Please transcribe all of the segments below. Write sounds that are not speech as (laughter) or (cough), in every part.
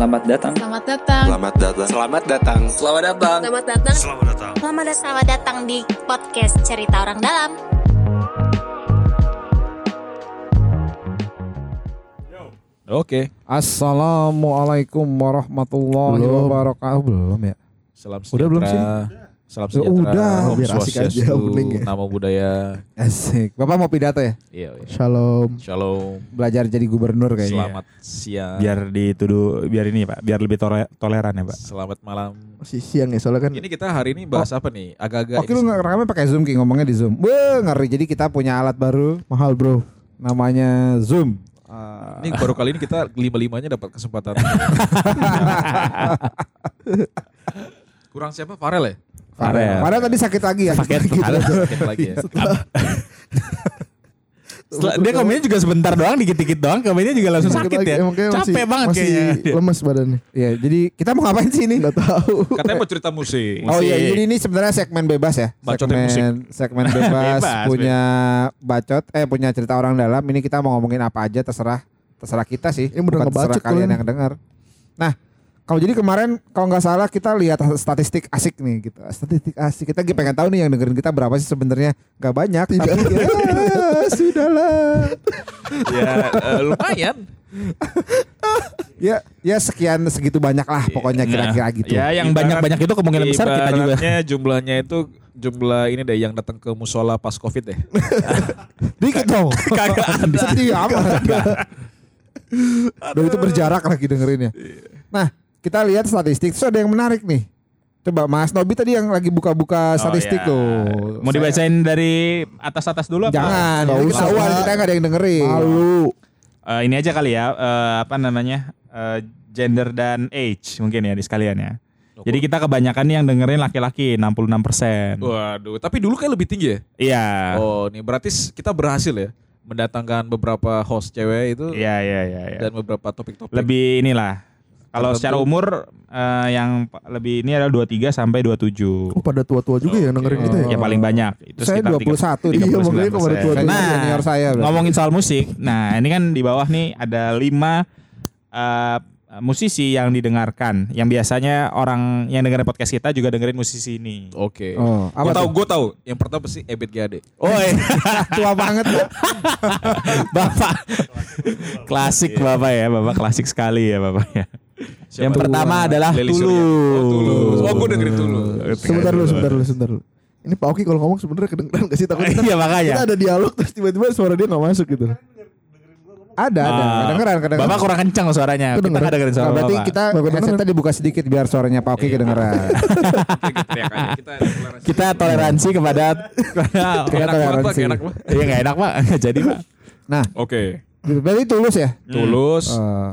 Selamat datang. Selamat datang. Selamat datang. Selamat datang. Selamat datang. Selamat datang. Selamat datang. Selamat datang. Selamat datang di podcast Cerita Orang Dalam. Oke. Assalamualaikum warahmatullahi Belum. wabarakatuh. Belum ya? Salam Udah belum sejahtera. Salam Ya sejahtera. udah, Om biar asik aja opening ya. Nama budaya. Asik. Bapak mau pidato ya? Iya. iya. Shalom. Shalom. Belajar jadi gubernur kayaknya. Selamat siang. biar dituduh biar ini pak biar lebih tole- toleran ya pak Selamat malam. Masih siang ya soalnya kan. Ini kita hari ini bahas apa nih? Agak-agak. Oke lu nggak rekamnya pakai Zoom Ki ngomongnya di Zoom. Wah ngeri. Jadi kita punya alat baru mahal bro. Namanya Zoom. Ah, Ini baru kali ini kita lima-limanya dapat kesempatan. (laughs) Kurang siapa? Farel ya? Farel. Farel tadi sakit lagi ya. Sakit. Gitu. Sakit lagi ya. Setelah, dia komennya juga sebentar doang dikit-dikit doang komennya juga langsung sakit ya Emang capek masih- banget masih kayaknya (laughs) lemes badannya. Iya, jadi kita mau ngapain sih ini? Gak tahu. Katanya mau cerita musik. Oh iya, Musik. jadi ini sebenarnya segmen bebas ya. Bacotin segmen, segmen (laughs) bebas, Bebas, punya bacot, eh punya cerita orang dalam. Ini kita mau ngomongin apa aja terserah, terserah kita sih. Ini bukan terserah kalian. yang dengar. Nah, kalau jadi kemarin kalau nggak salah kita lihat statistik asik nih gitu. Statistik asik. Kita lagi pengen tahu nih yang dengerin kita berapa sih sebenarnya? Gak banyak, tapi ya, (laughs) sudahlah. ya eh, lumayan. (laughs) Ya, ya sekian segitu banyak lah pokoknya kira-kira gitu. ya yang banyak-banyak itu kemungkinan besar kita juga jumlahnya itu jumlah ini deh yang datang ke musola pas covid deh. (laughs) Dikit dong. Kagak ada. Sedih amat. Dan itu berjarak lagi dengerinnya. Nah, kita lihat statistik. Terus ada yang menarik nih. Coba Mas Nobi tadi yang lagi buka-buka statistik ya. tuh. mau Saya- dibacain dari atas-atas dulu apa Jangan, usah, ketahuan Pak. kita nggak ada yang dengerin. Malu. Eh, ini aja kali ya eh, apa namanya eh, gender dan age mungkin ya di sekalian ya jadi kita kebanyakan yang dengerin laki-laki 66% Waduh, tapi dulu kayak lebih tinggi ya? iya Oh, nih berarti kita berhasil ya mendatangkan beberapa host cewek itu iya iya iya iya. dan beberapa topik-topik. lebih inilah kalau secara umur eh, yang lebih ini adalah 23 sampai 27. Oh pada tua-tua juga ya dengerin kita ya. Ya paling banyak itu Saya sekitar 21 Iya, 39%. makanya kemarin tua-tua. Saya Nah, senior saya. berarti. ngomongin soal musik. Nah, ini kan di bawah nih ada 5 musisi yang didengarkan. Yang biasanya orang yang dengerin podcast kita juga dengerin musisi ini. Oke. Oh, gue apa tahu, gue tahu. Yang pertama sih Ebit Gade. Oh, iya. (laughs) tua banget. Pak. Bapak. klasik Bapak ya, Bapak klasik sekali ya Bapak ya. Siapa? Yang pertama adalah. Surya. Oh, Tulus. Oh, gue dengerin Tulus. Sebentar dulu, sebentar dulu, sebentar dulu. Ini Pak Oki kalau ngomong sebenarnya kedengeran gak sih takut kita, (laughs) Iya makanya. kita ada dialog terus tiba-tiba suara dia gak masuk gitu. Ada, ada. Ah, Kedengeran, kedengeran. Bapak kurang kencang suaranya. Kita Kedengeran. nggak dengerin suara Nah, berarti Bapak. kita Nggak kedengeran. headset tadi buka sedikit biar suaranya Pak Oki kedengeran. Kita teriak aja. Kita kita toleransi kepada (laughs) Pak. toleransi. Iya nggak enak pak, (laughs) jadi pak. Nah, Oke. berarti tulus ya? Tulus. Eh,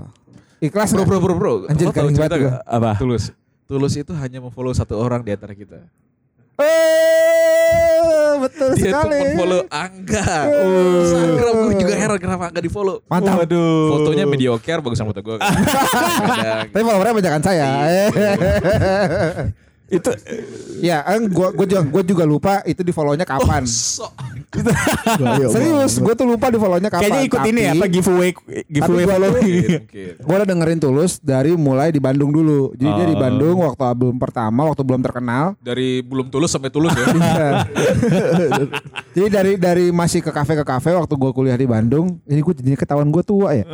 ikhlas Bro, bro, bro, bro. Anjir, tahu cerita banget gak? Apa? Tulus. Tulus itu hanya memfollow satu orang di antara kita. Eh, betul Dia tuh sekali. follow Angga. Instagram gue juga heran kenapa Angga di follow. Mantap. Waduh. Fotonya mediocre bagusan foto gue. (laughs) Tapi followernya banyakan saya. (laughs) Itu ya, kan gua gua juga gua juga lupa itu di follow-nya kapan. So, Ayo, Serius, gua tuh lupa di follow-nya kapan. kayaknya ikut ini ya, Tapi- apa giveaway giveaway gua follow. mungkin, mungkin. Gue udah dengerin Tulus dari mulai di Bandung dulu. Jadi dia di Oh. Bandung waktu album pertama, waktu belum terkenal. Dari belum tulus sampai tulus ya. Iya. (laughs) Jadi dari dari masih ke kafe ke kafe waktu gue kuliah di Bandung, ini gue jadinya ketahuan gue tua ya.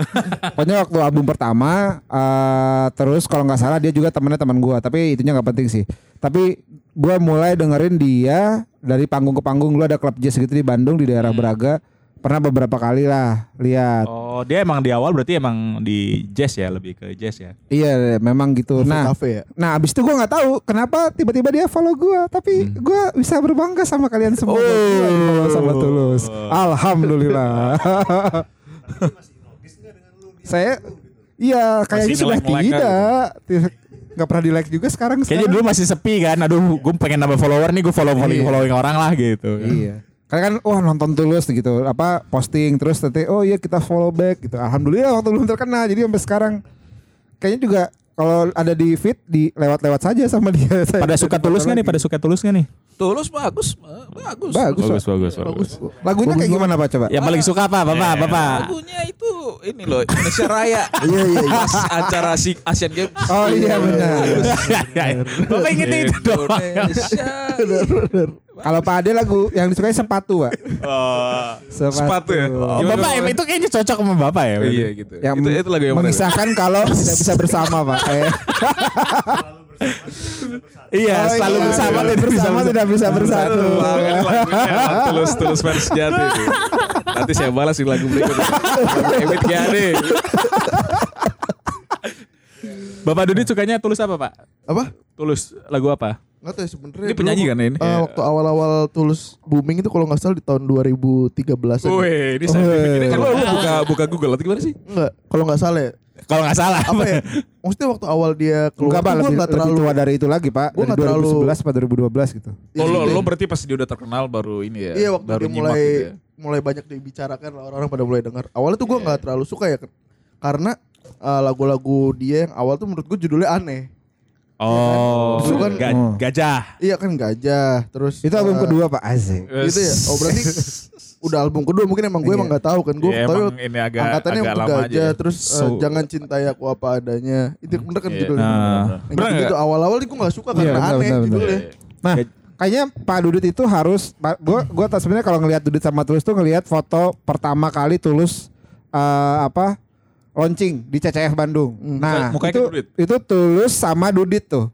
Pokoknya waktu album pertama, eh, terus kalau nggak salah dia juga temennya teman gue, tapi itunya nggak penting sih. Tapi gue mulai dengerin dia dari panggung ke panggung, lu ada klub jazz gitu di Bandung di daerah Braga. Pernah beberapa kali lah lihat. Oh dia emang di awal berarti emang di jazz ya, lebih ke jazz ya. Iya, memang gitu. Nah, cafe ya. Nah abis itu gue nggak tahu kenapa tiba-tiba dia follow gue, tapi gue bisa berbangga sama kalian semua. Oh. Follow sama tulus. Alhamdulillah. (laughs) Saya, iya kayaknya sudah tidak. Nggak pernah di like juga sekarang. Kayaknya sekarang. dulu masih sepi kan. Aduh, gue pengen nambah follower nih, gue follow following Iya. following orang lah gitu. Iya. Karena kan wah nonton tulus gitu, apa posting terus nanti oh iya kita follow back gitu. Alhamdulillah waktu belum terkenal jadi sampai sekarang kayaknya juga kalau ada di feed di lewat-lewat saja sama dia. (laughs) Saya Pada suka tulus nggak nih? Pada suka tulus nggak nih? Tulus bagus, eh, bagus. Bagus, Pak. bagus, bagus. Lagunya kayak gimana Pak coba? Yang paling suka apa, bapak, bapak? Lagunya itu ini loh Indonesia Raya. Iya iya iya. Pas acara si Asian Games. Oh iya benar. (laughs) Bapak inget itu dong. Indonesia. Kalau Pak Ade lagu yang disukai sepatu, Pak. Oh. Sepatu ya? Oh, Bapak Bang? itu kayaknya cocok sama Bapak ya. Iya gitu. Yang itu, itu lagu yang mana? mengisahkan kalau tidak bisa bersama, Pak. (laughs) Eh, Iya, oh, selalu iya, bersama iya, tidak bisa bersama bersama. tidak bisa bersatu. Tulus tulus fans jati itu. Nanti saya balas di lagu berikutnya. Emit Giade. Bapak Dudi sukanya tulus apa, Pak? Apa? Tulus lagu apa? Nggak tahu ya sebenarnya. Ini penyanyi kan ini? eh, waktu awal-awal tulus booming itu kalau nggak salah di tahun 2013 -an. Wih, ini saya ini kan lu buka buka Google atau gimana sih? Enggak, kalau nggak salah ya. Kalau nggak salah. Apa ya? Maksudnya waktu awal dia keluar Enggak, gua lebih, nggak lebih terlalu tua dari itu lagi, Pak. Gua Dari nggak terlalu- 2011 apa 2012 gitu. Ya, Oh, lo, gitu lo ya. berarti pas dia udah terkenal baru ini ya? Iya waktu baru dia mulai gitu ya? mulai banyak dibicarakan orang-orang pada mulai dengar. Awalnya tuh gue Iya. nggak terlalu suka ya karena uh, lagu-lagu dia yang awal tuh menurut gue judulnya aneh. Oh, Itu kan- ga- Oh. gajah. Iya kan gajah terus Itu album uh, kedua, Pak. Asik. Gitu ya. Oh berarti (laughs) udah album kedua mungkin emang gue Iya. emang nggak tahu kan gue Iya, tahu emang ini agak angkatannya agak aja. gajah terus uh, So- jangan cintai aku apa adanya itu bener kan Iya. judulnya. Nah. Bener gitu, awal-awal gue nggak suka Iya, karena benar, aneh judulnya. Nah, kayaknya Pak Dudut itu harus gua tak sebenarnya kalau ngelihat Dudut sama Tulus tuh ngelihat foto pertama kali Tulus eh, apa launching di CCF Bandung. Nah, Mukanya itu kayak itu Tulus sama Dudit tuh.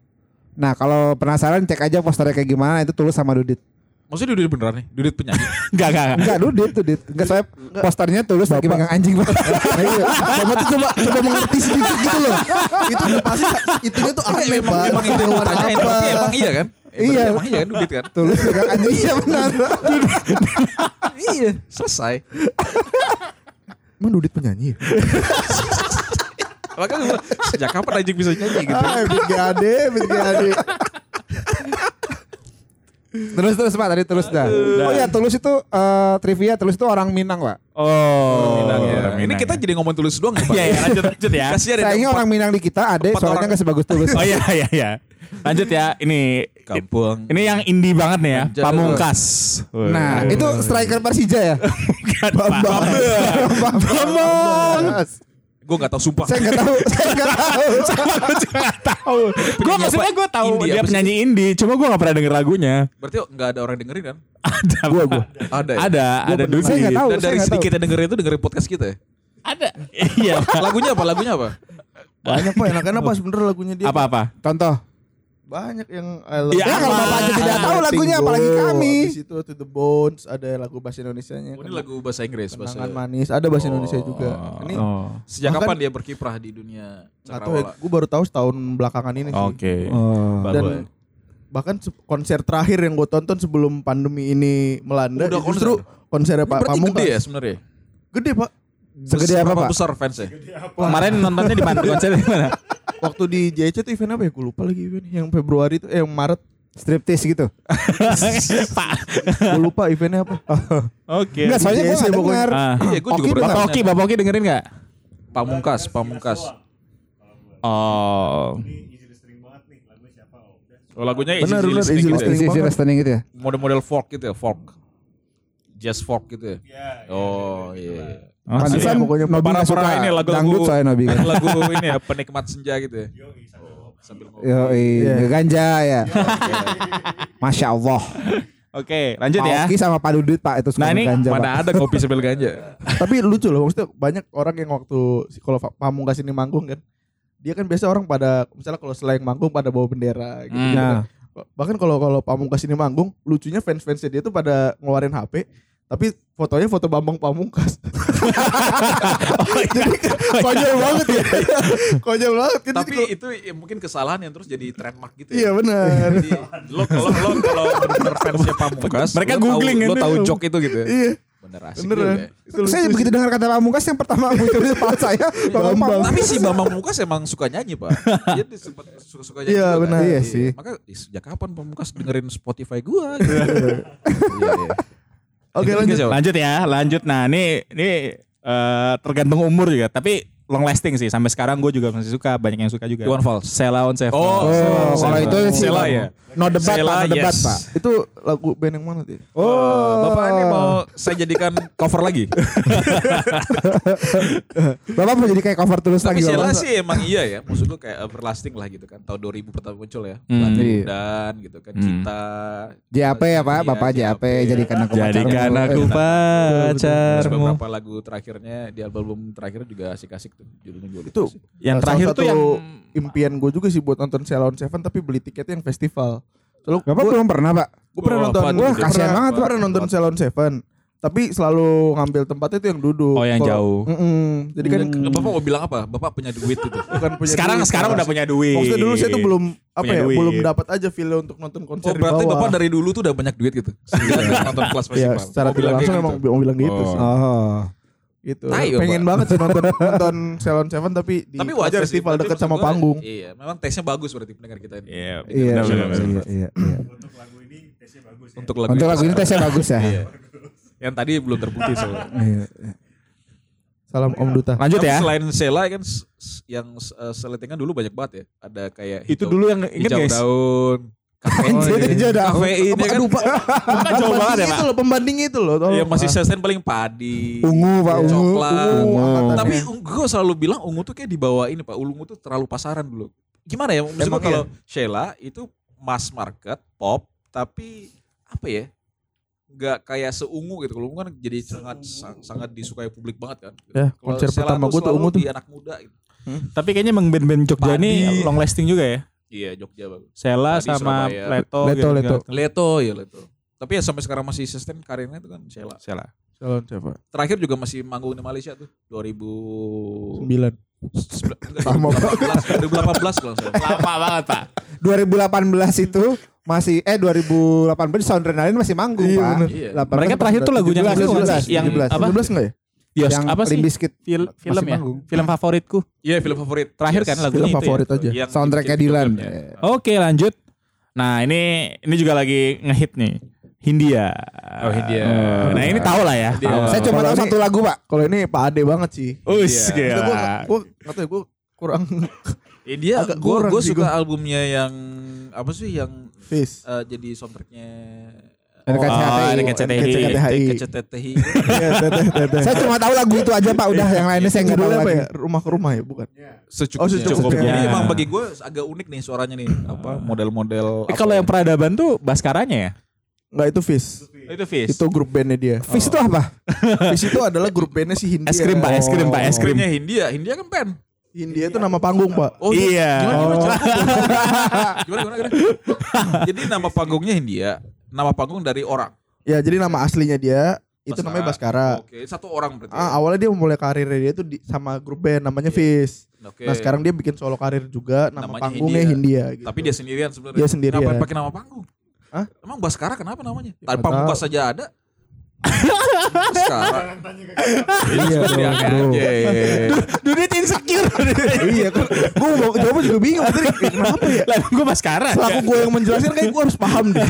Nah, kalau penasaran cek aja posternya kayak gimana itu Tulus sama Dudit. Maksudnya Dudit beneran nih? Dudit penyanyi? (laughs) Enggak, enggak, enggak. Enggak Dudit, Dudit. Enggak saya posternya Tulus lagi pegang anjing, Pak. (laughs) Nah, iya. Bapak tuh coba coba mengerti sedikit gitu loh. itu pasti itunya tuh aneh emang, pak. emang itu tanyain, apa? tapi emang iya kan? Eh, Iya. Emang iya kan Dudit kan? Tulus pegang anjing iya benar. (laughs) iya, selesai. Emang Dudit penyanyi? ya? Makanya gue sejak kapan anjing bisa nyanyi gitu? Ah, Bit GAD, Bit GAD. (laughs) Terus terus Pak, tadi terus dah. Oh iya, Tulus itu eh, trivia Tulus itu orang Minang, Pak. Oh, Minang ya. orang Ini Minang kita ya. jadi ngomong tulus doang ya Pak? Iya, iya, lanjut lanjut ya. Kasihan ada Sayangnya orang Minang di kita ada orang. nggak sebagus Tulus. Oh iya, iya, iya. Lanjut ya. Ini kampung. ini yang indie banget nih ya. Anjay. Pamungkas. Nah, itu striker Persija ya? Bukan. Bambang. Gue gak tau sumpah. Saya nggak tahu, saya nggak (laughs) tahu. Gue juga gak tahu. Gue maksudnya gue tahu Indie dia apa sih? penyanyi indie. Cuma gue gak pernah denger lagunya. Berarti gak ada orang dengerin kan? (laughs) Ada. Gua, gua. Ada ya? Ada, ada pernah- Dudi. Saya nggak tahu. Dan dari saya nggak sedikit dengerin itu dengerin podcast kita ya? Ada. (laughs) Iya. Lagunya apa? Lagunya apa? Banyak pak, enak-enak apa sebenernya lagunya dia. Apa-apa? Contoh. Banyak yang I love Ya, you. kalau Bapak aja tidak tahu lagunya, apalagi kami. Habis itu To The Bones, ada lagu bahasa Indonesianya. Oh, ini lagu bahasa Inggris. Bahasa... Kenangan manis, ada bahasa Indonesia juga. Ini Oh. Sejak Bahkan- kapan dia berkiprah di dunia tahu ya, gue baru tahu setahun belakangan ini sih. Oke. Oh. Dan bahkan se- konser terakhir yang gue tonton sebelum pandemi ini melanda Udah justru konsernya Ini Pak Pamungkas. gede ya sebenarnya? Gede pak. Segede apa, Pak? besar fansnya? Kemarin nontonnya di mana? Konser di mana? Waktu di JC tuh event apa ya? Gue lupa lagi event yang Februari itu, eh yang Maret. Striptease gitu. (laughs) Pak. Gue lupa eventnya apa. Oke. Enggak, soalnya gue nggak pokoknya. dengar. Ah. Iya, gue juga. Bapak Oki, Bapak Oki dengerin gak? Pamungkas, Pamungkas. Oh. Oh, lagunya easy benar, listening easy gitu ya? listening. Easy listening gitu ya. Model-model folk gitu ya, folk. Jazz folk gitu ya? Oh iya. Oh, Pantesan iya, pokoknya Nobi para nggak suka para ini lagu-lagu dangdut soalnya Nobi kan. lagu (laughs) ini ya penikmat senja gitu ya. Oh. Yo, iya. ganja ya. Masya Allah. Oke, lanjut Pak ya. Oki sama Pak Dudut Pak itu suka Nah, ini ganja Pak. Mana ada kopi sambil ganja. (laughs) Tapi lucu loh, maksudnya banyak orang yang waktu si- kalau Pak Pamungkas ini manggung kan, dia kan biasa orang pada misalnya kalau selain manggung pada bawa bendera gitu. Hmm. kan. Bahkan kalau kalau Pamungkas ini manggung, lucunya fans-fansnya dia tuh pada ngeluarin HP, tapi fotonya foto Bambang Pamungkas. (laughs) Jadi konyol banget ya. (laughs) konyol banget kan. Tapi itu ya, mungkin kesalahan yang terus jadi trademark gitu kalau- iya ya. benar. Jadi lo kalau lo kalau benar fansnya Pamungkas, Mereka lo tahu- googling lo kan tahu joke itu gitu ya. Iya. Bener asik Bener juga ya. ya. Itu lucu Saya sih. begitu dengar kata Pamungkas yang pertama (laughs) muncul di kepala saya Bambang Bambang. Tapi si Bambang Pamungkas emang suka nyanyi pak. Dia sempat suka-suka nyanyi. Iya, juga, kan? benar. Iya sih. Maka sejak kapan Pamungkas dengerin Spotify gua? Gitu. Iya, iya. Oke lanjut. Lanjut ya, lanjut. Nah, ini ini eh, tergantung umur juga. Tapi long lasting sih sampai sekarang gue juga masih suka banyak yang suka juga. Iwan Fals. Sela on Seven. Oh, Oh, kalau itu sih Sela ya. No debat, Sela, Pak, no debat, yes. Pak. Itu lagu band yang mana tuh? Oh, Bapak ini mau saya jadikan cover lagi. (laughs) Bapak mau jadi kayak cover terus Tapi lagi. Bapak. sih emang iya ya. Maksud gue kayak everlasting lah gitu kan. Tahun 2000 pertama muncul ya. Hmm. Iya. dan gitu kan. Hmm. Cinta. JAP ya Pak, Iya, Bapak JAP, jadikan aku Jadikan aku Eh, pacarmu. beberapa lagu terakhirnya di album terakhirnya juga asik-asik. Judulnya juga Itu. Yang Salah terakhir tuh yang impian gue juga sih buat nonton Ceylon Seven tapi beli tiketnya yang festival. Soalnya Bapak gue belum pernah, Pak. pernah Oh, nonton, gue Wah, kasihan banget, gue Pak. pernah nonton Ceylon Seven. Tapi selalu ngambil tempatnya itu yang duduk. Oh, yang jauh. Mm-mm. Jadi kan Eh, Bapak mau bilang apa? Bapak punya duit itu. bukan punya sekarang duit, sekarang udah punya duit. Maksudnya dulu saya tuh belum apa Punya ya, duit. belum dapat aja feel untuk nonton konser Oh berarti di bawah. Bapak dari dulu tuh udah banyak duit gitu. (laughs) Nonton kelas ya, festival. secara Mau tidak bilang langsung kayak emang gitu. mau bilang gitu Oh. Sih. Gitu. Tai, Pengen Bapak. banget sih nonton nonton Ceylon Seven tapi di Tapi wajar sih. festival berarti dekat sama panggung. Iya, memang tesnya bagus berarti pendengar kita ini. Iya. Iya, benar, iya, benar, benar. iya, iya, iya. Untuk lagu, Untuk lagu ini tesnya (laughs) bagus ya. Iya. Yang tadi belum terbukti soalnya. Iya, iya. Salam Om Duta. Lanjut ya. Selain Sela kan yang uh, seletingan dulu banyak banget ya. Ada kayak Itu dulu yang inget hijau guys. daun, Anjir, iya. aja udah. kafein ya kan. Aduh Pak. Kan jauh banget ya, Pak. itu loh pembanding itu loh. tolong. Yang masih sustain paling padi. Ungu, Pak, ungu. Coklat. Ungu. Tapi gue selalu bilang ungu tuh kayak di bawah ini Pak. Ungu tuh terlalu pasaran dulu. Gimana ya? Maksud Emang gua kalau Sheila itu mass market, pop, tapi apa ya? Nggak kayak seungu gitu. Kalau ungu kan jadi sangat sang- sangat disukai publik banget kan. Ya, Kalau konser Sheila pertama tuh gua tuh ungu tuh. anak muda gitu. Tapi kayaknya emang band-band Jogja ini long lasting juga ya. Iya, Jogja bagus. Sela Padi, sama Surabaya. Leto. Leto, gitu. Leto. Leto ya Leto. Tapi ya sampai sekarang masih sustain karirnya itu kan Sheila. Sela. Ceylon Seven. Terakhir juga masih manggung di Malaysia tuh 2000 Sembilan. Sama 2018 kalau salah. Lama banget pak. 2018 itu masih eh 2018 Soundrenalin masih manggung, Iya, Pak. Iya. 18, Mereka terakhir tuh lagunya 17, itu bukan 17, sih? Yang 17. apa? 17 enggak ya? Yos, yang apa sih? Limp Bizkit Fil- film masih ya? manggung. Film favoritku. Iya film favorit. Terakhir kan lagunya Film itu ya? favorit aja. Yang soundtracknya Dylan. videoklipnya. Oke lanjut. Nah ini ini juga lagi ngehit nih. Hindia. Oh, Hindia. Nah ini tahu lah ya. Hindia. Tahu. Saya cuma tahu satu lagu, Pak. Kalau ini Pak Ade banget sih. Us Iya. gila. Gue gue nggak tahu gue kurang (laughs) Eh, dia Agak gue suka gua. albumnya yang apa sih yang face. eh, jadi soundtracknya NKCTHI. Oh, NKCTHI. Saya cuma tahu lagu itu aja, Pak. Udah yang lainnya saya nggak tahu apa lagi. ya? Rumah ke rumah ya, bukan? Secukupnya. Oh, secukupnya. Jadi Ya. emang bagi gue agak unik nih suaranya nih. Apa model-model. Eh, apa kalau ya? yang peradaban tuh Baskaranya ya? Enggak itu Fish. Itu Fis. Itu grup bandnya dia. Fish itu apa? (laughs) Fish itu adalah grup bandnya si Hindia. Es krim pak, es krim pak, es krim. Krimnya Hindia, Hindia kan band. Hindia itu nama panggung pak. Oh Iya. Gimana, gimana, Oh. (laughs) gimana, gimana, gimana? Jadi nama panggungnya Hindia, nama panggung dari orang. Ya jadi nama aslinya dia itu Baskara. namanya Baskara. Oke, satu orang berarti. Ah, awalnya dia memulai karirnya dia itu di, sama grup band namanya Fish. Oke. Nah sekarang dia bikin solo karir juga, nama Namanya panggungnya Hindia. gitu. Tapi dia sendirian sebenarnya. Dia sendirian. Ngapain pakai nama panggung? Hah? Emang Baskara kenapa namanya? Ya, Tanpa muka saja ada. (laughs) Baskara. Iya dong, bro. Dudit insecure. iya kan. Gue mau jawabnya juga bingung tadi. Kenapa ya? Lah gue Baskara. Selaku gue yang menjelaskan kayak gue harus paham deh.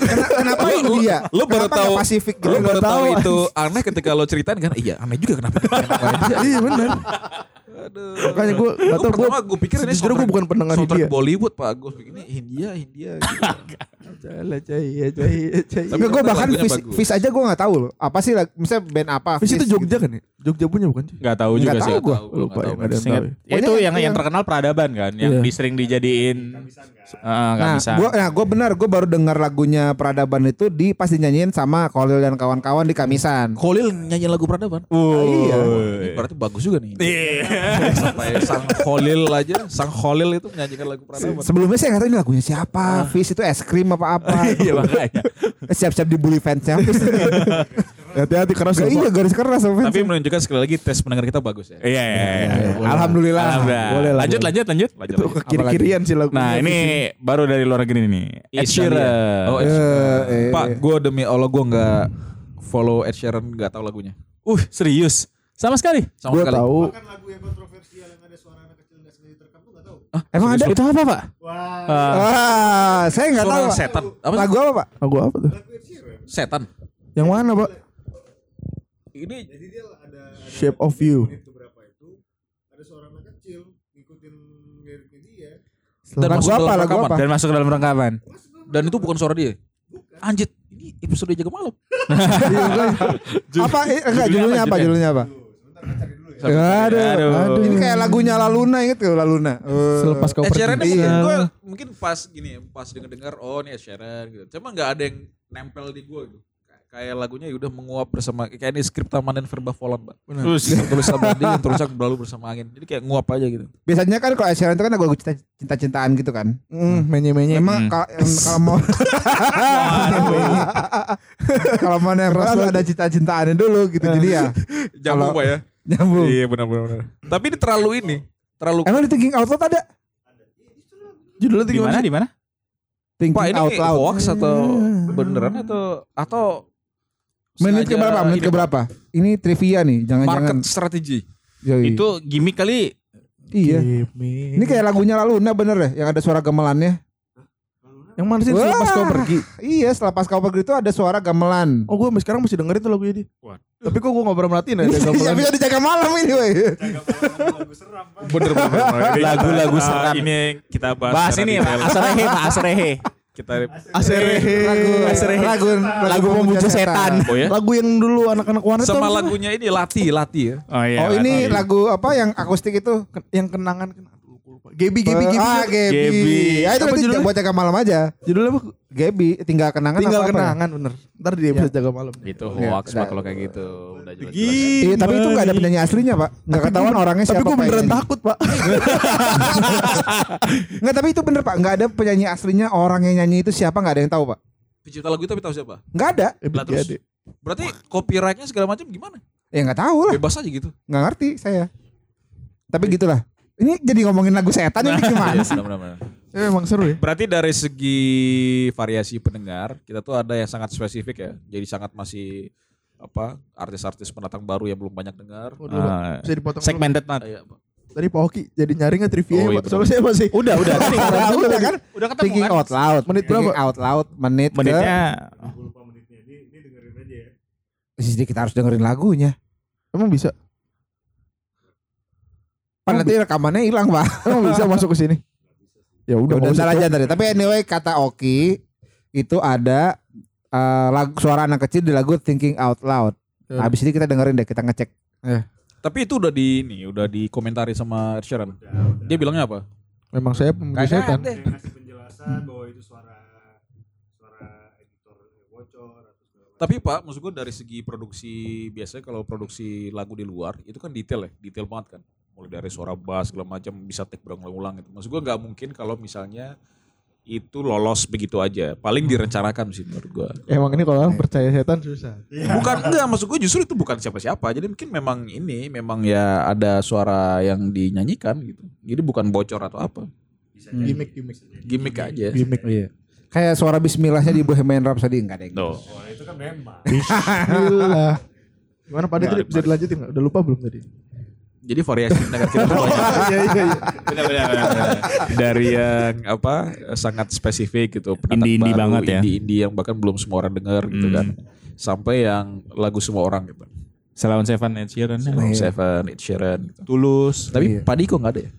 Ken- Kenapa Lu- India? lu baru tahu- Pasifik gitu? Lo baru tahu itu aneh ketika lo ceritain kan? Iya aneh juga kenapa. Iya benar. Aduh. Makanya gue Gue gak tau gue. pertama gue pikir ini Sejujurnya gue bukan pendengar soundtrack Hindia. Bollywood pak. Gue pikir ini Hindia, Hindia. Gitu. (laughs) Tapi gue bahkan Fish, bagus. Fish aja gue nggak tahu loh. Apa sih? Misalnya band apa? Fish itu gitu. Jogja kan ya? Jogja punya bukan sih? Gak tahu juga Nggak sih. tahu gua. Tahu, Lupa ya, ada yang tahu. ya. ya itu yang yang yang- terkenal peradaban kan, yang Iya. disering dijadiin. Ah, Nah, bisa. gue nah, gua benar, gue baru dengar lagunya Peradaban itu di pas dinyanyiin sama Kolil dan kawan-kawan di Kamisan. Kholil nyanyi lagu peradaban. iya. Ini berarti bagus juga nih. Sampai sang Kholil aja, sang Kholil itu menyanyikan lagu peradaban. Sebelumnya saya nggak tahu ini lagunya siapa. Fish itu es krim apa apa. (laughs) Iya makanya. Siap-siap dibully fansnya. Hati-hati keras Gak, iya garis keras sama fans. Tapi menunjukkan sekali lagi tes pendengar kita bagus ya. Iya, iya, iya. Alhamdulillah. Alhamdulillah. Boleh lah, lanjut, lanjut, lanjut, Itu ke kiri-kirian sih lagunya. Nah ini baru dari luar negeri nih. Ed Sheeran. Oh, Ed Eh, Sheeran. eh, Pak, eh. gue demi Allah gue nggak follow Ed Sheeran, nggak tahu lagunya. Uh serius. Sama sekali. Sama Gue sekali. tahu. Hah, Emang ada itu apa pak? Wah, ah. saya nggak tahu. Pak. Setan. Apa? Lagu apa pak? Lagu apa tuh? Setan. Yang mana pak? Ini Jadi dia ada, Shape of You. itu ada seorang anak kecil ngikutin liriknya ya. Dan Lagu masuk apa? dalam Dan masuk ke dalam rekaman. Dan itu bukan suara dia. Anjir, ini episode jaga malam. (laughs) apa? eh, enggak judulnya apa? Judulnya apa? Aduh, Aduh. aduh. Ini kayak lagunya Laluna inget tuh Laluna. Eh, Selepas kau Ed pergi. Sheeran Iya. mungkin gue mungkin pas gini, pas denger-denger oh ini Ed Sheeran gitu. Cuma nggak ada yang nempel di gue gitu. Kayak- lagunya ya udah menguap bersama kayak ini skrip Taman dan Verba Volan, Mbak. Terus Tulis sama dia yang terusnya berlalu bersama angin. Jadi kayak nguap aja gitu. biasanya kan kalau Ed Sheeran itu kan lagu cinta cinta-cintaan gitu kan. Hmm, menye-menye. Memang Hmm. kalau mau (laughs) kalau mau nempel harus ada cinta-cintaannya dulu gitu. Jadi ya (laughs) Jambung, Kalau- Pak ya. Nyambung. Iya benar-benar. benar. Tapi ini terlalu ini, terlalu Emang di Thinking Out Loud ada? Judulnya di gimana? mana di mana? Thinking Pak ini Out Loud. hoax atau beneran atau atau Menit ke berapa? Menit ke berapa? Ini trivia nih, Market jangan-jangan. strategi. Yoi. Itu gimmick kali. iya. Ini Ini kayak lagunya Laluna bener ya, yang ada suara gamelannya. Yang mana sih selepas kau Wah. pergi? Iya, setelah pas kau pergi itu ada suara gamelan. Oh gue sekarang masih dengerin tuh lagunya dia. Waduh. Tapi kok gue gak pernah merhatiin ya (laughs) dia Iya, gamelan. bisa dijaga malam ini, woi. Bener bener. Lagu-lagu seram. Ini kita bahas. Bahas ini. Pak Asrehe, Pak Asrehe. Kita Aserehe. Lagu, Asrehe. lagu, Lagu pembujuk setan. Oh ya. Lagu yang dulu anak-anak warnet Sama lagunya ini Lati, Lati ya. Oh iya. Oh ini lagu apa yang akustik itu? Yang kenangan kenangan. Gebi Gebi Gebi. Ah, Gebi. Gebi. Ah, itu Apa nanti judulnya? buat jaga malam aja. Judulnya apa? Gebi, tinggal kenangan Tinggal apa apa ya? kenangan bener. Ntar dia bisa jaga malam. Itu Iya, hoax udah. Pak kalau kayak gitu. Udah jelas. Iya, tapi itu gak ada penyanyi aslinya, Pak. Enggak ketahuan orangnya Tapi siapa. gue Pak, beneran nyanyi. takut pak. (laughs) Enggak, tapi itu bener, Pak. Enggak ada penyanyi aslinya orang yang nyanyi itu siapa enggak ada yang tahu, Pak. Pencipta lagu itu tapi tahu siapa? Enggak ada. Lah, terus berarti copyrightnya segala macam gimana? Ya enggak tahu lah. Bebas aja gitu. Enggak ngerti saya. Tapi gitulah. Ini jadi ngomongin lagu setan ini gimana sih? Benar-benar. Ya, emang seru ya. Berarti dari segi variasi pendengar, kita tuh ada yang sangat spesifik ya. Jadi sangat masih apa artis-artis pendatang baru yang belum banyak dengar. Waduh, Pak. Ah, Bisa dipotong dulu. segmented banget. Iya, Pak. Tadi Pak Oki jadi nyari nggak trivia Oh, iya, Pak? Soalnya saya masih. Udah, udah. (laughs) Tadi Udah, udah kan? Udah ketemu Thinking kan? out loud. Menit Thinking berapa? out loud. Menit, ke... Menitnya Jadi kita harus dengerin lagunya. Emang bisa? Pan nanti rekamannya hilang, Pak. (laughs) Emang bisa masuk ke sini? Ya udah. Udah ntar usah. aja tadi. Tapi anyway kata Oki itu ada eh, lagu suara anak kecil di lagu Thinking Out Loud. Ya. Habis ini kita dengerin deh, kita ngecek. Tapi itu udah di ini, udah dikomentari sama Ed Sheeran. Dia bilangnya apa? Memang saya Kagak setan. Dia ngasih penjelasan bahwa itu suara suara editor bocor atau segala macam. Tapi Pak, maksud gue dari segi produksi biasanya kalau produksi lagu di luar itu kan detail ya, detail banget kan. Mulai dari suara bass segala macam bisa take berulang-ulang gitu. Maksud gue nggak mungkin kalau misalnya itu lolos begitu aja. Paling direncanakan sih menurut gue. Emang ini kalau orang percaya setan susah. Bukan enggak, maksud gue justru itu bukan siapa-siapa. Jadi mungkin memang ini memang ya ada suara yang dinyanyikan gitu. Jadi bukan bocor atau apa. Gimik gimik. Gimik aja. Gimik. Iya. Kayak suara bismillahnya di Bohemian Rhapsody enggak ada yang Tuh. Oh, itu kan memang. Bismillah. (laughs) Gimana Pak Ade Nggak tadi ada, bisa dilanjutin nggak? Udah lupa belum tadi? Jadi variasi pendengar kita tuh banyak. (laughs) Iya iya iya. dari yang apa sangat spesifik gitu Indie-indie baru, banget ya. indie-indie yang bahkan belum semua orang dengar gitu Hmm. kan sampai yang lagu semua orang gitu Selawan Seven Ed Sheeran. Shalom Iya. Seven, Ed Sheeran gitu. Tulus. tapi Iya. Padi kok nggak ada ya Ya,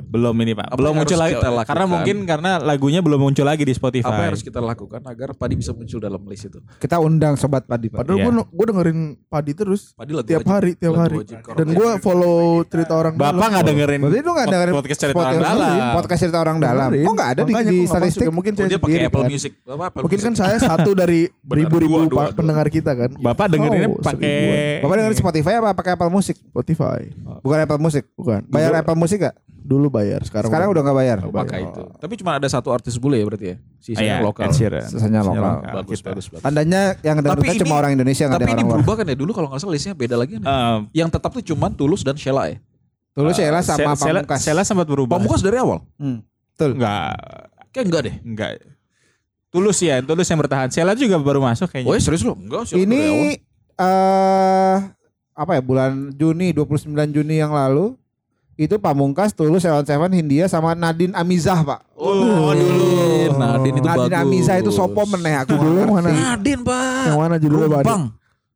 belum ini Pak. Apa belum muncul lagi. kita lakukan? Karena mungkin karena lagunya belum muncul lagi di Spotify. apa yang harus kita lakukan agar Padi bisa muncul dalam list itu Kita undang sobat padi, Pak. Padahal Iya. gue gue dengerin Padi terus Padi lagu tiap wajib. hari tiap hari. wajib Dan gue follow cerita orang Bapak dalam. nggak dengerin Berarti lu enggak pod- dengerin podcast cerita orang podcast- dalam. Podcast cerita orang dalam. Kok enggak ada di, Makanya di nggak statistik? ya, Mungkin Oh, saya dia pakai sendiri Apple kan. Music Mungkin kan saya satu (laughs) dari ribu-ribu pendengar kita kan. Bapak dengerinnya Oh, pakai. Bapak dengerin Spotify apa pakai Apple Music? Spotify. Bukan Apple Music. Bukan. Bayar Apple Music gak? Dulu bayar, sekarang Sekarang udah enggak bayar. Oh, maka itu tapi cuma ada satu artis bule ya berarti ya sisanya Iya, lokal. Sisanya lokal. bagus Kita. bagus bagus Tandanya yang Tapi dengerin ini- cuma orang Indonesia nggak tapi ada ini orang luar. berubah kan ya dulu kalau nggak salah listnya beda lagi kan Eh, yang tetap tuh cuman Tulus dan Sheila ya Tulus Sheila sama Se- Sheila, Pamungkas. Sheila sempat berubah. Pamungkas dari awal Hmm. Betul. Enggak. kayak enggak deh Enggak. Tulus ya, Tulus yang bertahan. Sheila juga baru masuk kayaknya. Oh ya serius lo? Enggak Sheila dari awal. Ini eh apa ya bulan Juni 29 Juni yang lalu itu Pamungkas, Tulus, Elon Seven, Hindia sama Nadine Amizah pak. Oh, dulu. Nadine itu Nadine bagus. Amizah itu sopo meneh aku nggak mana? Nadine, Pak. Yang mana judulnya Pak? Rumpang.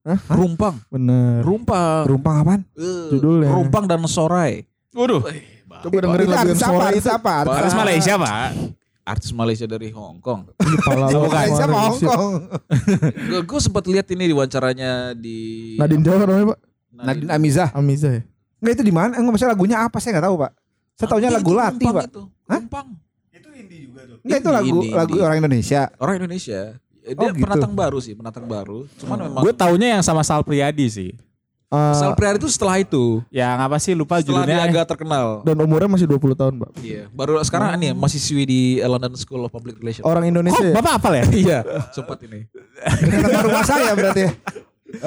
Hah? Rumpang. Bener. Rumpang. Rumpang apaan? Eh, Judulnya. Rumpang dan Sorai. Waduh. Coba dengerin Itu lagu yang artis apa? suara Artis itu. apa? Artis Malaysia pak. Artis Malaysia dari Hong Kong. Kepala lo Malaysia sama Hong? Kong. gue sempat lihat ini di wawancaranya di Nadine Jawa namanya pak? Nadine Amizah. Amiza ya? Enggak itu di mana? Enggak maksudnya lagunya apa? Saya enggak tahu, Pak. Saya taunya Itu lagu Lati, Pak. Itu. Hah? Lumpang. Itu indie juga tuh. Enggak itu lagu indie, lagu indie. orang Indonesia. Orang Indonesia. Eh, Oh, Dia gitu. pendatang baru sih, pendatang baru. Cuman memang Gue taunya yang sama Sal Priadi sih. Eh, Sal Priari itu setelah itu. Yang apa sih lupa Setelah dia judulnya. agak terkenal. dan umurnya masih 20 tahun pak. Iya, baru sekarang ini masih siswi di London School of Public Relations. Orang Indonesia Oh, ya? bapak apal ya? Iya, sempat ini. Teman rumah saya berarti.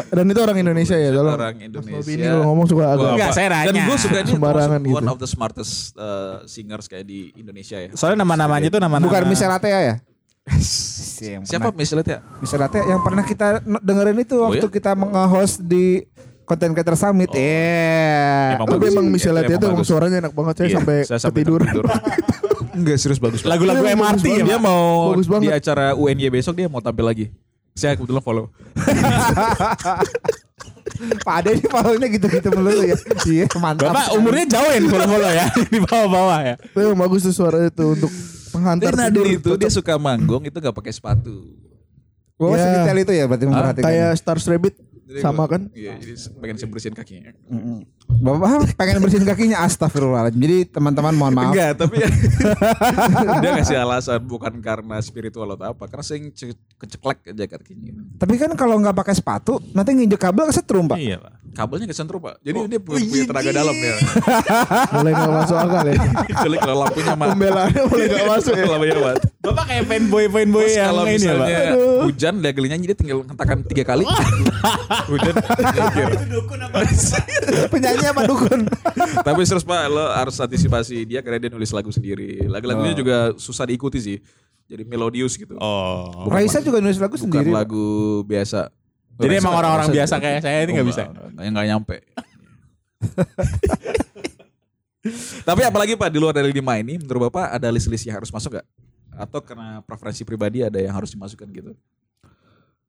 Dan itu orang Indonesia ya? Tolong. Orang Mas Indonesia. Nobi ini kalau ngomong suka agak Enggak, saya Dan nanya. gue suka ini Sembarangan termasuk one gitu. of the smartest uh, singers kayak di Indonesia ya. Soalnya nama-namanya itu nama-nama. Bukan Michelle Atea ya? (laughs) Siapa misalnya ya? Michelle Atea yang pernah kita dengerin itu Oh, waktu ya? kita nge-host di Content Creator Summit. Iya. Emang Tapi bagus emang Emang dia tuh emang suaranya enak banget saya Iya, sampai saya sampai ketiduran. tertidur. Enggak serius bagus. banget. Lagu-lagu Iya, MRT ya. Dia mau Bagus di acara UNY besok dia mau tampil lagi. Saya kebetulan follow. (laughs) Pak Ade ini follownya gitu-gitu melulu ya. Iya, mantap. Bapak umurnya jauh ya follow-follow ya. (laughs) Di bawah-bawah ya. Tapi emang bagus tuh suaranya tuh untuk penghantar Dan tidur. Itu dia suka manggung itu gak pakai sepatu. Wah, Iya. sedetail itu ya berarti memperhatikan. kayak Stars Rabbit Jadi sama gua- kan? Iya, jadi pengen saya bersihin kakinya. Mm-mm. Bapak pengen bersihin kakinya astagfirullahaladzim. Jadi teman-teman mohon maaf. Enggak, tapi (laughs) dia ngasih alasan bukan karena spiritual atau apa, karena sering ce- keceklek aja kakinya. Tapi kan kalau nggak pakai sepatu nanti nginjek kabel kesetrum, Pak. Iya, Pak. Kabelnya kesentrum pak, jadi dia punya, punya tenaga dalam ya. (laughs) Mulai gak masuk akal ya. Kecuali kalau lampunya mati. Pembelaannya mulai gak masuk ya. Lampunya mati. Bapak kayak fanboy-fanboy Terus yang kalau ini ya, Pak. misalnya hujan dia geli nyanyi dia tinggal hentakan tiga kali. (laughs) hujan. Itu dukun apa? Penyanyi apa dukun? (laughs) Tapi terus pak lo harus antisipasi dia karena dia nulis lagu sendiri. Lagu-lagunya juga susah diikuti sih. Jadi melodius gitu. Oh. Raisa juga nulis lagu Bukan sendiri. Lagu biasa. Jadi Raisa- emang orang-orang Raisa biasa juga. kayak saya ini Oh, nggak bisa. Yang nggak nyampe. (laughs) Tapi apalagi Pak di luar dari lima ini, menurut Bapak ada list-list yang harus masuk gak? Atau karena preferensi pribadi ada yang harus dimasukkan gitu?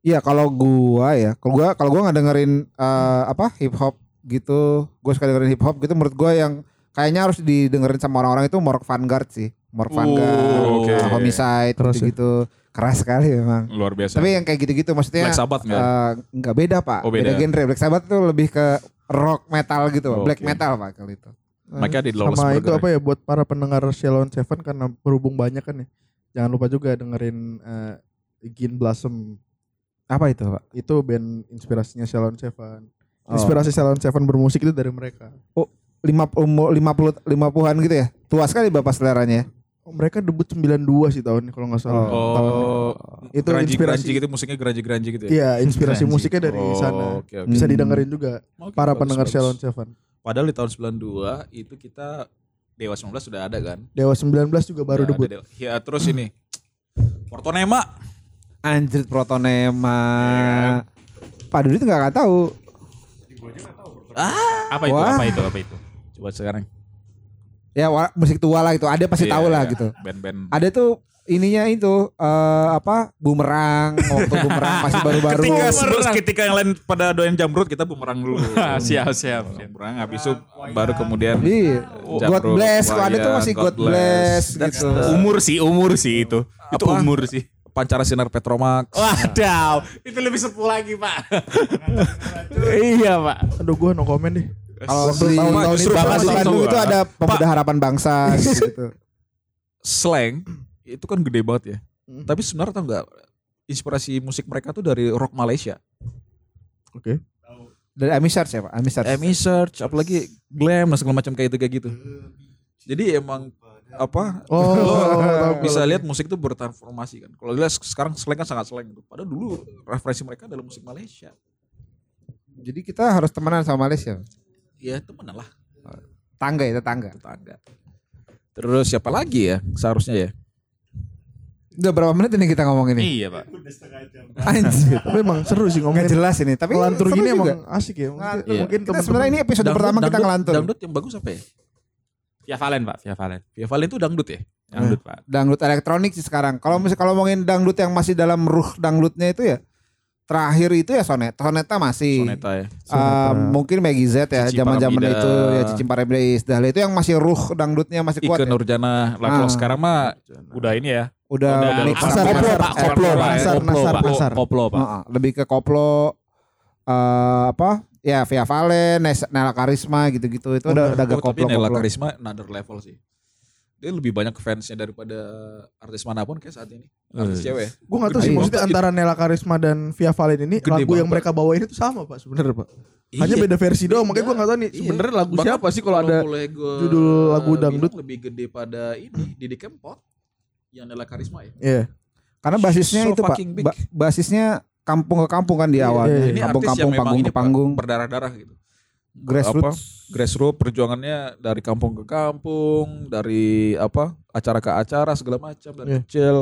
Iya, kalau gua ya, kalau gua kalau gua nggak dengerin eh, apa hip hop gitu, gua suka dengerin hip hop gitu. Menurut gua yang kayaknya harus didengerin sama orang-orang itu Mork Vanguard sih. Mork Vanguard, oke. eh, Homicide, Keras ya. gitu. Keras sekali memang. Luar biasa. Tapi yang kayak gitu-gitu maksudnya Black Sabbath nggak? eh, nggak beda pak, Oh, beda. genre. Black Sabbath tuh lebih ke rock metal gitu, Oh, black metal pak kalau itu. Mereka di Lawless Sama Burger itu ya? apa ya buat para pendengar Shalom Seven karena berhubung banyak kan ya. Jangan lupa juga dengerin eh, Gin Blossom. Apa itu pak? Itu band inspirasinya Shalom Seven. Oh. Inspirasi Shalom Seven bermusik itu dari mereka. lima umur lima puluh lima puluhan gitu ya? Tua sekali bapak seleranya ya. Oh, mereka debut 92 sih tahun ini kalau nggak salah. Tahun- Oh, itu geranji inspirasi. geranji gitu musiknya geranji geranji gitu ya? Iya, inspirasi Geranji. musiknya dari Oh, sana. oke, oke. Bisa Hmm. didengerin juga Oke, para bagus, pendengar bagus. Shalom Seven. Padahal di tahun 92 itu kita Dewa 19 sudah ada kan? Dewa 19 juga baru Udah debut. ada Dewa. Ya terus ini Portonema Anjir Protonema. Iya Pak Dudi tuh nggak nggak tahu. Apa itu? Wah. Apa itu? Apa itu? Coba sekarang Ya musik tua lah itu. Ada pasti Iya, tahu lah iya. gitu. Band-band Ada tuh ininya itu eh, apa bumerang waktu bumerang masih (laughs) baru-baru. Ketika sebelum ketika yang lain pada doyan jamrut kita bumerang dulu. (laughs) siap, siap, siap. Bumerang habis itu baru kemudian Iya. God bless. Kalau ada tuh masih God bless That's gitu. the- Umur sih, umur sih itu. Itu Apa? umur sih. Pancara Sinar Petromax. Wadaw, itu lebih sepuh lagi pak. (laughs) iya pak. Aduh gua no comment deh. Kalau itu Bapak di Bandung itu ada pemuda harapan bangsa (laughs) gitu. Slang itu kan gede banget ya. Hmm. Tapi sebenarnya tau nggak inspirasi musik mereka tuh dari rock Malaysia. Oke. Dari Ami Search ya Pak? Ami Search. Emi Search, apalagi glam dan segala macam kayak itu kayak gitu. Jadi emang apa? Oh, bisa lihat musik itu bertransformasi kan. Kalau lihat sekarang slang kan sangat slang gitu. Padahal dulu referensi mereka adalah musik Malaysia. Jadi kita harus temenan sama Malaysia. Ya temenan lah Tangga ya tetangga. tetangga. Terus siapa lagi ya seharusnya ya? Udah berapa menit ini kita ngomong ini? Iya pak. Udah setengah jam. Anjir. (laughs) Tapi emang seru sih ngomongin. jelas ini. Tapi Ngelantur gini juga. emang asik ya. Mungkin, Ngelantur. Iya. mungkin Kita sebenarnya ini episode pertama kita dangdut- ngelantur. Dangdut yang bagus apa ya? Via Valen pak, Via Valen. Via Valen itu dangdut ya? Dangdut pak. Dangdut elektronik sih sekarang. Kalau misalnya kalau ngomongin dangdut yang masih dalam ruh dangdutnya itu ya terakhir itu ya Sonet. Soneta masih. Soneta ya. Eh, mungkin Maggie Z ya zaman-zaman itu ya Cici Paramida Isdahlia itu yang masih ruh dangdutnya masih kuat Ike ya. Nurjana. Lah kalau Ah. sekarang mah udah ini ya. Udah, Udah pasar, pasar, koplo, koplo, pasar, koplo, pasar, Pak. pasar. Koplo, Pak. Heeh, lebih ke koplo eh apa? Ya Via Valen, Nela Karisma gitu-gitu itu udah udah agak Oh, tapi koplo Nela koplo. Karisma another level sih. Dia lebih banyak fansnya daripada artis mana pun kayak saat ini. Artis Eh. cewek. ya. Gue gak tahu sih maksudnya antara Nela Karisma dan Via Valen ini Gede lagu yang mereka bawain itu sama pak sebenarnya pak. Hanya Iya. beda versi doang makanya gue gak tahu nih Iya. sebenarnya lagu Bahkan siapa sih kalau ada judul lagu dangdut? lebih gede pada ini Didi Kempot yang Nela Karisma ya. Iya. Karena basisnya So itu Pak, ba- basisnya kampung ke kampung kan di awalnya. iya, Ini artis Kampung-kampung, yang memang panggung ini ke panggung, berdarah-darah gitu. Grassroots. Grassroots perjuangannya dari kampung ke kampung, dari apa acara ke acara segala macam dari Iya. kecil.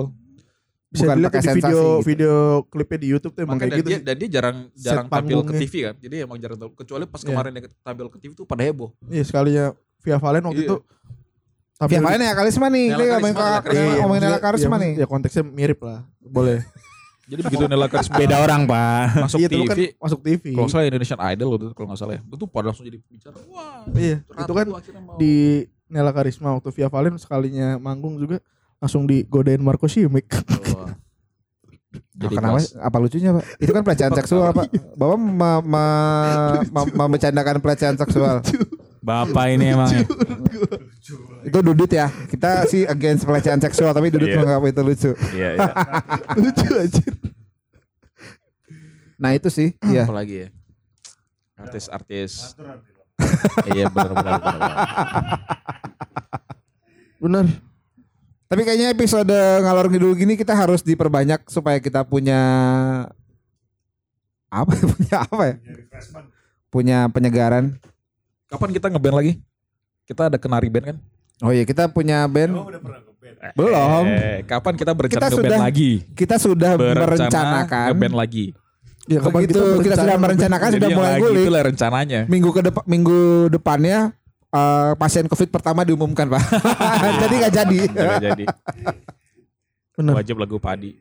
Bisa Bukan dilihat pakai di video gitu. video klipnya di YouTube tuh emang Makanya kayak gitu dia, sih. dan dia jarang jarang tampil ke panggungnya. TV kan. Jadi emang jarang tampil. Kecuali pas Iya. kemarin dia tampil ke TV tuh pada heboh. Iya sekalinya Via Valen waktu Iya. itu. tampil Via Valen ya Karisma nih. Ini ngomongin Karisma, ngomongin Karisma iya, nih. Ya konteksnya mirip lah. Boleh. (laughs) Jadi begitu Nela Karisma Beda orang, Pak. masuk Iya, itu TV, kan masuk TV. kalau salah Indonesian Idol waktu itu kalau nggak salah ya. Itu pada langsung jadi bicara. Wah, Iya, Ratu itu kan di Nela Karisma waktu Via Valen sekalinya manggung juga langsung digodain Marco Simic. Nah, Jadi kenapa? Apa lucunya pak? Itu kan pelecehan seksual pak. Bapak ma- ma- ma- membercandakan pelecehan seksual. Bapak ini emang ya. Itu dudut ya. Kita sih against pelecehan seksual tapi dudut Iya. menganggap itu lucu. Iya, iya. (laughs) Lucu anjir. Nah itu sih. Iya. apa lagi ya? Artis-artis. Iya benar-benar. benar. Bener. Tapi kayaknya episode ngalor ngidul gini kita harus diperbanyak supaya kita punya apa? punya apa ya? Punya penyegaran. Kapan kita ngeband lagi? Kita ada kenari band kan? Oh iya kita punya band. Emang udah pernah ngeband? Belum. Eh, kapan kita berencana Kita ngeband sudah lagi? Kita sudah Berencana merencanakan. ngeband lagi. Ya kapan Begitu kita, sudah berencana merencanakan sudah mulai lagi ngulik. itulah rencananya. Minggu ke depan minggu depannya eh, pasien covid pertama diumumkan pak. (laughs) jadi nggak jadi. Nggak jadi. Bener. Wajib lagu Padi.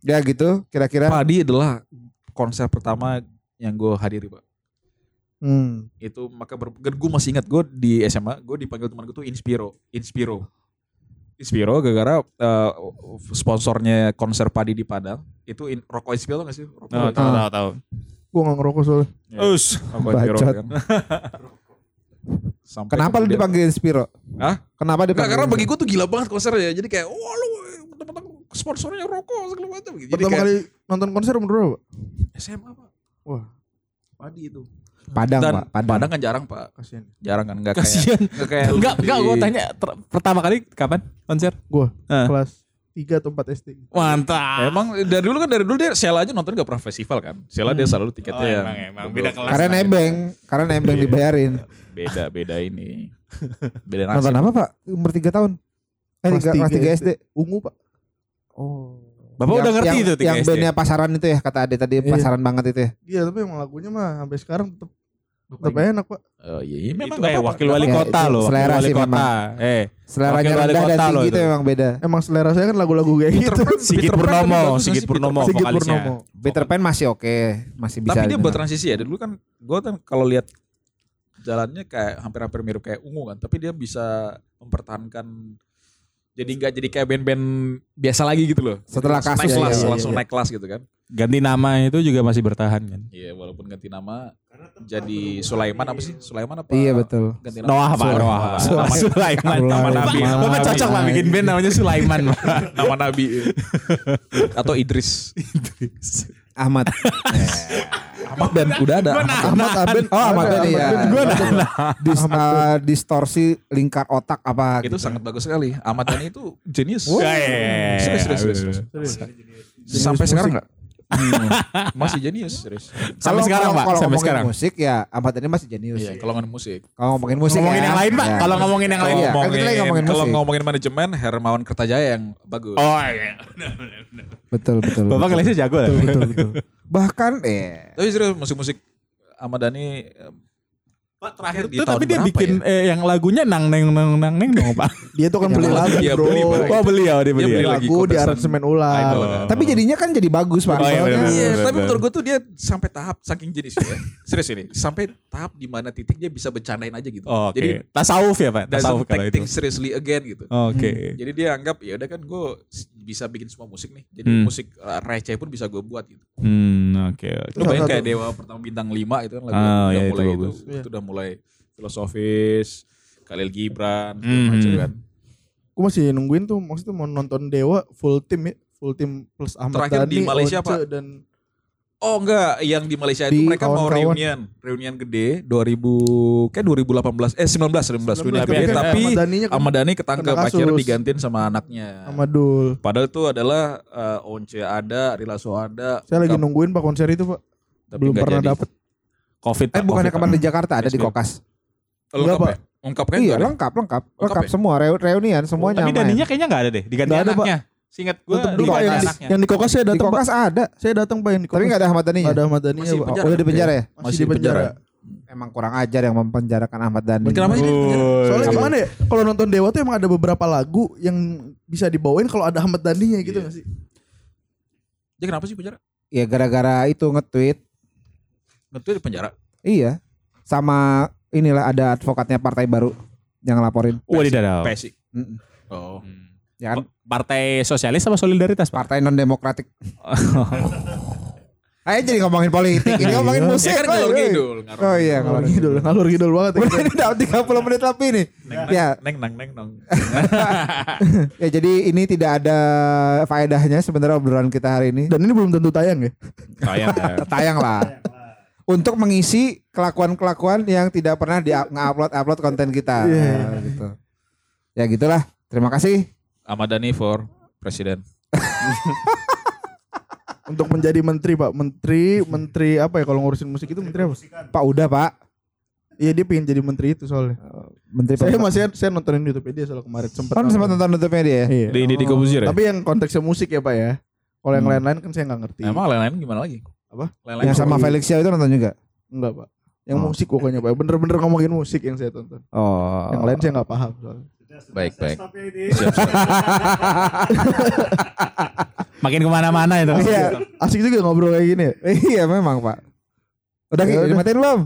ya gitu kira-kira. Padi adalah konser pertama yang gue hadiri pak. Hmm. Itu maka ber- gue masih ingat gue di SMA gue dipanggil teman gue tuh Inspiro, Inspiro. Inspiro gara-gara eh, sponsornya konser Padi di Padang itu in, rokok Inspiro tau gak sih? Rokok, Oh, tahu tahu tahu. Gua gak ngerokok soalnya. Ya. Us. rokok Inspiro Bacot. kan. (laughs) Sampai Kenapa lu dipanggil Spiro? Hah? Kenapa dipanggil? karena bagi gue tuh gila banget konsernya. Jadi kayak, wah lu sponsornya rokok segala macam. Jadi Pertama kayak kali nonton konser umur berapa? SMA pak. Wah. Padi itu. Padang Dan pak. Padang. Padang kan jarang pak. Kasian. Jarang kan. Enggak kayak. Kasian. Enggak kayak. Enggak, enggak gua tanya ter- pertama kali kapan konser? Gua Eh. kelas 3 atau 4 SD. Mantap. Emang dari dulu kan dari dulu dia Sheila aja nonton gak pernah festival kan. Sheila dia selalu tiketnya Oh, yang emang, emang. Beda kelas. Karena nebeng, karena nebeng dibayarin. Beda beda ini. (laughs) Beda Nonton nasib. apa pak? Umur 3 tahun? Eh Kelas tiga, kelas tiga 3 SD. Ungu, Pak. Oh. Bapak udah ngerti yang, itu tiga Yang SD? bandnya pasaran itu ya kata Ade tadi Iya. pasaran banget itu ya. Iya, tapi emang lagunya mah sampai sekarang tetap tetap enak, Pak. Oh iya, iya memang Itu kayak wakil wali Ya, kota loh. selera wali sih kota. memang. Eh, Seleranya wali rendah dan kota loh tinggi itu memang beda. Emang selera saya kan lagu-lagu kayak gitu. Sigit Purnomo, Sigit Purnomo? Sigit vokalisnya. Purnomo. Peter Pan masih oke, masih bisa. Tapi dia buat transisi ya. Dulu kan gue kan kalau lihat jalannya kayak hampir-hampir mirip kayak ungu kan. Tapi dia bisa mempertahankan jadi nggak jadi kayak band-band biasa lagi gitu loh. Setelah Langsung kasus naik ya, kelas, iya, iya, langsung iya. naik kelas gitu kan. Ganti nama itu juga masih bertahan kan. Iya, walaupun ganti nama jadi Sulaiman apa sih? Sulaiman apa? Iya betul. Ganti nama. Noah Pak, Noah Pak. Sulaiman. Nama. Nabi. Bapak cocok lah bikin band namanya Sulaiman. Nama nabi (laughs) atau Idris. Ahmad. Ahmad dan udah ada. Ahmad. Ahmad Aben. Oh Ahmad Ben ya. Ben. Gua Dis, uh, distorsi lingkar otak apa Itu gitu. sangat bagus sekali. Ahmad Dhani itu jenius. Ya, Serius, serius, serius. Sampai sekarang musik. Enggak? (laughs) Masih jenius, serius. Sampai sekarang Pak, Kalau sampai ngomongin sekarang. musik ya Ahmad ini masih jenius. Iya, kalau ngomongin musik. Kalau ngomongin musik Ngomongin ya. yang lain Pak. Ya. Kalau ngomongin yang Kalau lain. Iya, kan kita lagi ngomongin kalau ngomongin manajemen Hermawan Kertajaya yang bagus. Oh iya. betul betul. Bapak betul. ngelesnya jago lah. betul betul. Bahkan eh Tapi serius musik-musik Ahmad Dhani eh, Pak terakhir di tahun tapi dia bikin ya? eh, yang lagunya nang neng nang nang neng dong pak. (laughs) Dia tuh kan beli lagu Iya, bro. beli. Oh beli ya dia beli. Dia ya? beli lagi lagu di aransemen ulang. Idol kan. Tapi jadinya kan jadi bagus pak. Oh, iya, Iya, tapi menurut gue tuh dia sampai tahap saking jenisnya ya. (laughs) Serius ini, sampai tahap di mana titik dia bisa bercandain aja gitu. Oh, Oke. Jadi tasawuf ya pak. Tasawuf kalau itu. things seriously again gitu. Oke. Jadi dia anggap ya udah kan gue bisa bikin semua musik nih. Jadi Hmm. musik uh, receh pun bisa gue buat gitu. Hmm oke. oke. Lu bayangin kayak Dewa pertama bintang 5 itu kan lagu Ah, udah iya, itu mulai itu, udah mulai filosofis, Khalil Gibran, Hmm. macam kan. Gue masih nungguin tuh maksudnya mau nonton Dewa full tim ya. Full tim plus Ahmad Terakhir Dhani, di Malaysia, Once, Pak. dan Oh enggak, yang di Malaysia Di itu mereka mau kawan-kawan. reunian, reunian gede 2000 kayak 2018 eh 19 19 reunion Tapi- gede tapi Ahmad Dhaninya kan Ahmad Dhani ketangkep akhirnya digantiin sama anaknya. sama Dul. Padahal itu adalah uh, Once ada, Rilaso ada. Saya lagi nungguin pak konser itu pak. tapi Belum pernah jadi. Covid. Eh bukannya kemarin di Jakarta ada di. Kokas. Lengkap ya? Ungkap kan Iya lengkap lengkap Lengkap lengkap ya? semua reu- reunian semuanya. Tapi main. Daninya kayaknya nggak ada deh. Diganti Nggak ada, Pak. anaknya. Seingat gue pak yang di, anaknya. yang di Kokas saya di datang pak. Kokas ada. Saya datang pak yang di Kokas. Tapi nggak ada Ahmad Dhani. Nggak ada Ahmad Dhani Masih pak. penjara. udah di penjara ya? Masih, Masih di di penjara. Emang kurang ajar yang mempenjarakan Ahmad Dhani. Kenapa sih di? Soalnya gimana ya? Kalau nonton Dewa tuh emang ada beberapa lagu yang bisa dibawain kalau ada Ahmad Dhani gitu Iya. nggak sih? Dia kenapa sih penjara? Ya gara-gara itu nge-tweet. Betul di penjara. Iya. Sama inilah ada advokatnya partai baru yang laporin. Wadidaw. PSI. Mm-mm. Oh. Ya kan? Partai Sosialis sama Solidaritas? Partai non demokratik. (laughs) Ayo jadi ngomongin politik, ini ngomongin musik. Ya kan woy. ngidul. Oh iya, Ngalur ngidul, ngalur ngidul banget. Udah ini udah 30 menit lebih nih. Ya, Neng nang neng nong. (laughs) ya jadi ini tidak ada faedahnya sebenarnya obrolan kita hari ini. Dan ini belum tentu tayang ya. Sayang ya. Tayang lah. Untuk mengisi kelakuan-kelakuan yang tidak pernah di upload upload konten kita. Iya. gitu. Ya gitulah. Terima kasih. Ahmad Dhani for presiden. (laughs) Untuk menjadi menteri pak. Menteri, menteri apa ya kalau ngurusin musik itu menteri apa? Pak udah Pak. Iya dia pengen jadi menteri itu soalnya. Menteri Saya masih saya nontonin YouTube dia soal kemarin sempet. Kan sempat nonton YouTube-nya dia. ya? Iya. Di di, di Kobuzir ya? Tapi yang konteksnya musik ya pak ya. Kalau yang Hmm. lain-lain kan saya nggak ngerti. Emang lain-lain gimana lagi? Apa? Lain-lain Yang sama Felix Xiao itu nonton juga. Enggak pak. Yang Oh. musik pokoknya pak. Bener-bener ngomongin musik yang saya tonton. Oh. Yang lain saya nggak paham soalnya. Baik, baik. Ya ini. Siap, siap. Makin ke mana-mana itu. Iya. Asik juga ngobrol kayak gini ya. Iya memang Pak. Udah Ya dimatiin belum?